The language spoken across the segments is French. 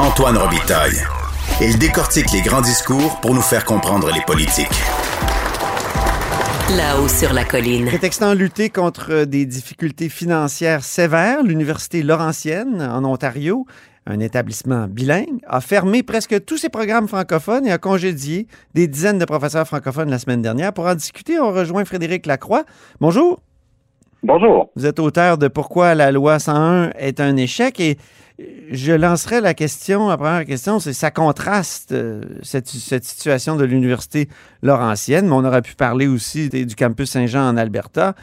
Antoine Robitaille. Il décortique les grands discours pour nous faire comprendre les politiques. Là-haut sur la colline. Prétextant lutter contre des difficultés financières sévères, l'Université Laurentienne, en Ontario, un établissement bilingue, a fermé presque tous ses programmes francophones et a congédié des dizaines de professeurs francophones la semaine dernière. Pour en discuter, on rejoint Frédéric Lacroix. Bonjour. Bonjour. Vous êtes auteur de Pourquoi la loi 101 est un échec et je lancerai la question, la première question, c'est ça contraste euh, cette, situation de l'Université Laurentienne, mais on aurait pu parler aussi du campus Saint-Jean en Alberta,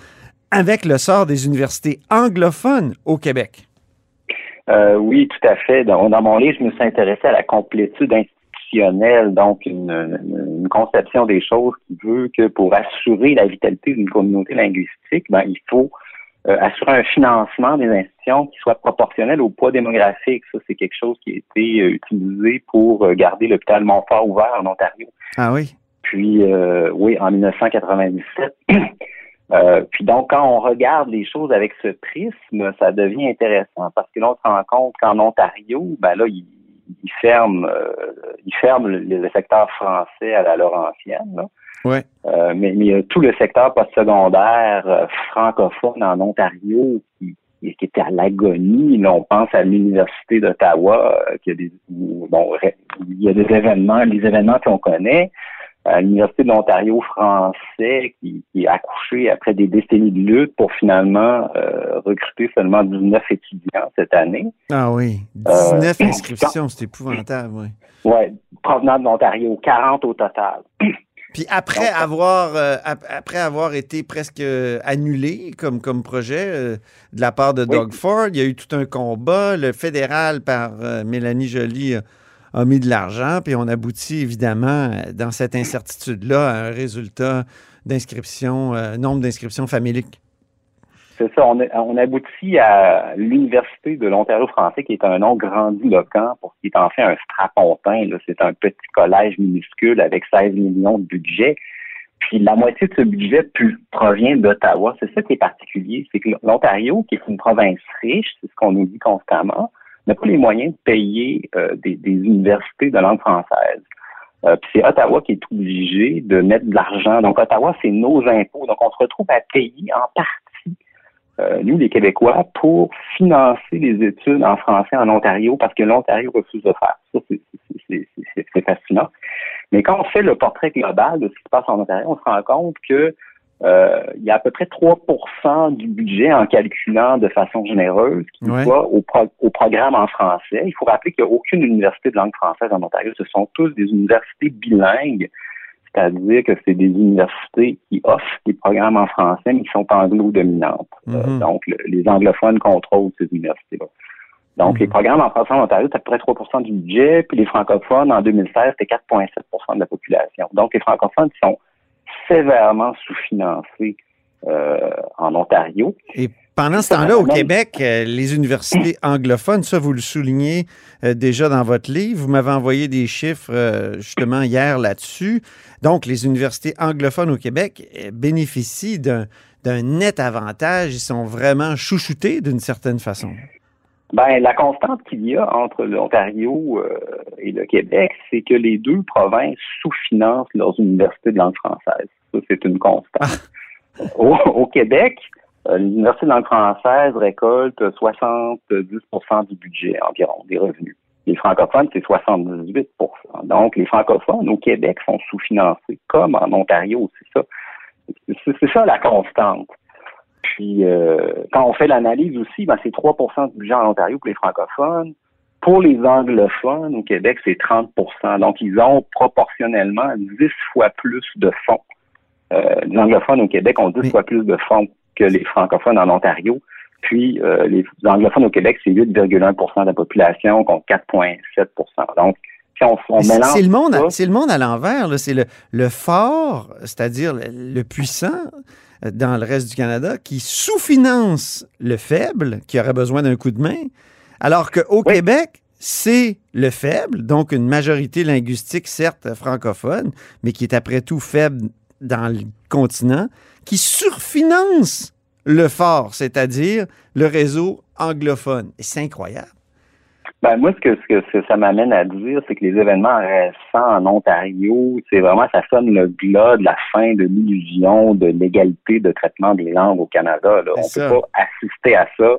avec le sort des universités anglophones au Québec. Euh, oui, tout à fait. Dans, dans, mon livre, je me suis intéressé à la complétude institutionnelle, donc une, une, conception des choses qui veut que pour assurer la vitalité d'une communauté linguistique, ben, il faut euh, assurer un financement des institutions qui soit proportionnel au poids démographique. Ça, c'est quelque chose qui a été euh, utilisé pour euh, garder l'hôpital Montfort ouvert en Ontario. Ah oui? Puis, oui, en 1997. puis donc, quand on regarde les choses avec ce prisme, ça devient intéressant parce que l'on se rend compte qu'en Ontario, ben là, il, il ferme, il ferme le, le, secteur français à la Laurentienne. Là. Ouais. Euh, mais, mais, il y a tout le secteur postsecondaire euh, francophone en Ontario qui, qui était à l'agonie. Là, on pense à l'Université d'Ottawa, euh, qui a des bon, il y a des événements, les événements qu'on connaît. À l'Université de l'Ontario français qui, qui a accouché après des décennies de lutte pour finalement euh, recruter seulement 19 étudiants cette année. Ah oui, 19 inscriptions, c'est épouvantable, oui. Oui, provenant de l'Ontario, 40 au total. Puis après avoir euh, après avoir été presque annulé comme, comme projet euh, de la part de Doug. Ford, il y a eu tout un combat. Le fédéral par euh, Mélanie Joly a mis de l'argent, puis on aboutit évidemment dans cette incertitude-là à un résultat d'inscription, nombre d'inscriptions familiques. C'est ça, on, on, aboutit à l'Université de l'Ontario français, qui est un nom grandiloquent pour ce qui est en fait un strapontin. C'est un petit collège minuscule avec 16 millions de budget. Puis la moitié de ce budget provient d'Ottawa. C'est ça qui est particulier, c'est que l'Ontario, qui est une province riche, c'est ce qu'on nous dit constamment, n'a pas les moyens de payer euh, des, des, universités de langue française. Euh, puis c'est Ottawa qui est obligé de mettre de l'argent. Donc Ottawa, c'est nos impôts. Donc on se retrouve à payer en partie euh, nous, les Québécois, pour financer les études en français en Ontario parce que l'Ontario refuse de faire. Ça, c'est fascinant. Mais quand on fait le portrait global de ce qui se passe en Ontario, on se rend compte que euh, il y a à peu près 3% du budget en calculant de façon généreuse qui ouais. va au, pro au, programme en français. Il faut rappeler qu'il n'y a aucune université de langue française en Ontario. Ce sont tous des universités bilingues c'est-à-dire que c'est des universités qui offrent des programmes en français, mais qui sont anglo-dominantes. Mm -hmm. euh, donc, le, les anglophones contrôlent ces universités-là. Donc, mm -hmm. les programmes en français en Ontario, c'est à peu près 3 du budget, puis les francophones, en 2016, c'était 4,7 de la population. Donc, les francophones sont sévèrement sous-financés euh, en Ontario. Et pendant ce temps-là, au Québec, euh, les universités anglophones, ça, vous le soulignez euh, déjà dans votre livre. Vous m'avez envoyé des chiffres euh, justement hier là-dessus. Donc, les universités anglophones au Québec euh, bénéficient d'un net avantage. Ils sont vraiment chouchoutés d'une certaine façon. Ben, la constante qu'il y a entre l'Ontario et le Québec, c'est que les deux provinces sous-financent leurs universités de langue française. Ça, c'est une constante. au, au Québec, l'Université de langue française récolte 70% du budget environ des revenus. Les francophones, c'est 78% Donc, les francophones au Québec sont sous-financés, comme en Ontario, c'est ça. C'est ça la constante. Puis, euh, quand on fait l'analyse aussi, ben, c'est 3% du budget en Ontario pour les francophones. Pour les anglophones au Québec, c'est 30% Donc, ils ont proportionnellement 10 fois plus de fonds. Euh, les anglophones au Québec ont 10 Mais... fois plus de fonds que les francophones en Ontario. Puis euh, les anglophones au Québec, c'est 8,1% de la population contre 4,7% Donc, si on, on mélange C'est le monde, c'est le monde à l'envers. C'est le, le fort, c'est-à-dire le, le puissant euh, dans le reste du Canada, qui sous-finance le faible, qui aurait besoin d'un coup de main, alors qu'au Oui. Québec, c'est le faible, donc une majorité linguistique, certes francophone, mais qui est après tout faible dans le continent, qui surfinance le fort, c'est-à-dire le réseau anglophone. Et C'est incroyable. Ben, moi, ce que, ce que ce- ça m'amène à dire, c'est que les événements récents en Ontario, c'est vraiment, ça sonne le glas de la fin de l'illusion de l'égalité de traitement des langues au Canada. Là. On ça. peut pas assister à ça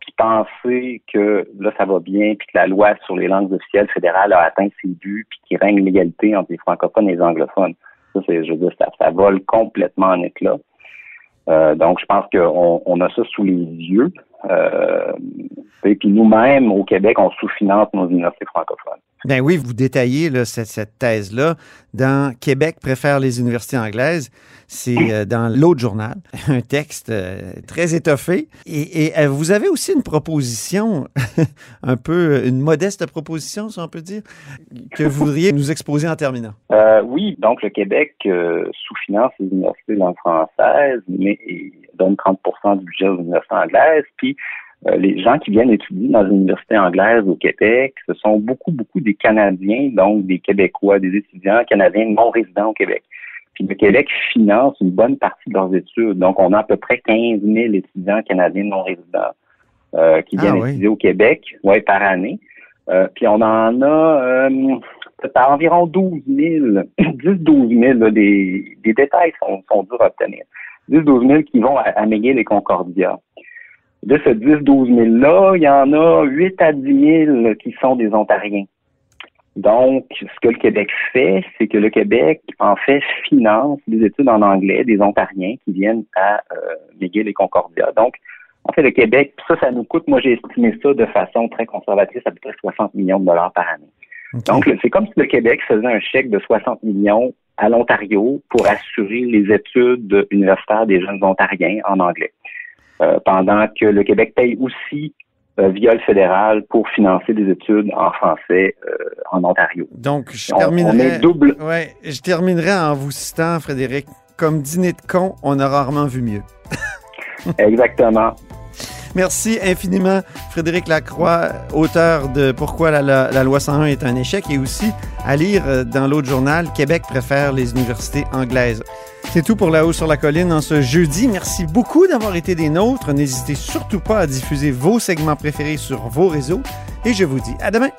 puis penser que là, ça va bien, puis que la loi sur les langues officielles fédérales a atteint ses buts, puis qu'il règne l'égalité entre les francophones et les anglophones. Ça, c'est, je veux dire, ça, vole complètement en éclat. Euh, donc, je pense qu'on on a ça sous les yeux. Euh, et puis nous-mêmes, au Québec, on sous-finance nos universités francophones. Ben oui, vous détaillez là, cette, cette thèse-là dans Québec préfère les universités anglaises. C'est euh, dans l'autre journal, un texte euh, très étoffé. Et, et, euh, vous avez aussi une proposition, un peu, une modeste proposition, si on peut dire, que vous voudriez nous exposer en terminant. Euh, oui, donc le Québec euh, sous-finance les universités de langue française, mais donne 30% du budget aux universités anglaises. Puis euh, les gens qui viennent étudier dans les universités anglaises au Québec, ce sont beaucoup, beaucoup des Canadiens, donc des Québécois, des étudiants canadiens non résidents au Québec. Puis le Québec finance une bonne partie de leurs études. Donc, on a à peu près 15 000 étudiants canadiens non résidents euh, qui Ah viennent oui. étudier au Québec ouais, par année. Euh, puis on en a euh, à environ 12 000, 10-12 000, là, des, des détails sont, sont durs à obtenir. 10-12 000 qui vont à, à McGill et Concordia. De ce 10-12 000-là, il y en a 8 à 10 000 qui sont des Ontariens. Donc, ce que le Québec fait, c'est que le Québec, en fait, finance des études en anglais des Ontariens qui viennent à euh, McGill et Concordia. Donc, en fait, le Québec, ça, ça nous coûte, moi j'ai estimé ça de façon très conservatrice, à peu près 60 millions de dollars par année. Donc, c'est comme si le Québec faisait un chèque de 60 millions à l'Ontario pour assurer les études universitaires des jeunes Ontariens en anglais. Euh, pendant que le Québec paye aussi euh, via le fédéral pour financer des études en français euh, en Ontario. Donc, je On, on terminerai. est double. Ouais, je terminerai en vous citant, Frédéric, comme dîner de con, on a rarement vu mieux. Exactement. Merci infiniment, Frédéric Lacroix, auteur de Pourquoi la, la- la loi 101 est un échec et aussi à lire dans l'autre journal Québec préfère les universités anglaises. C'est tout pour La Haut sur la Colline en ce jeudi. Merci beaucoup d'avoir été des nôtres. N'hésitez surtout pas à diffuser vos segments préférés sur vos réseaux et je vous dis à demain.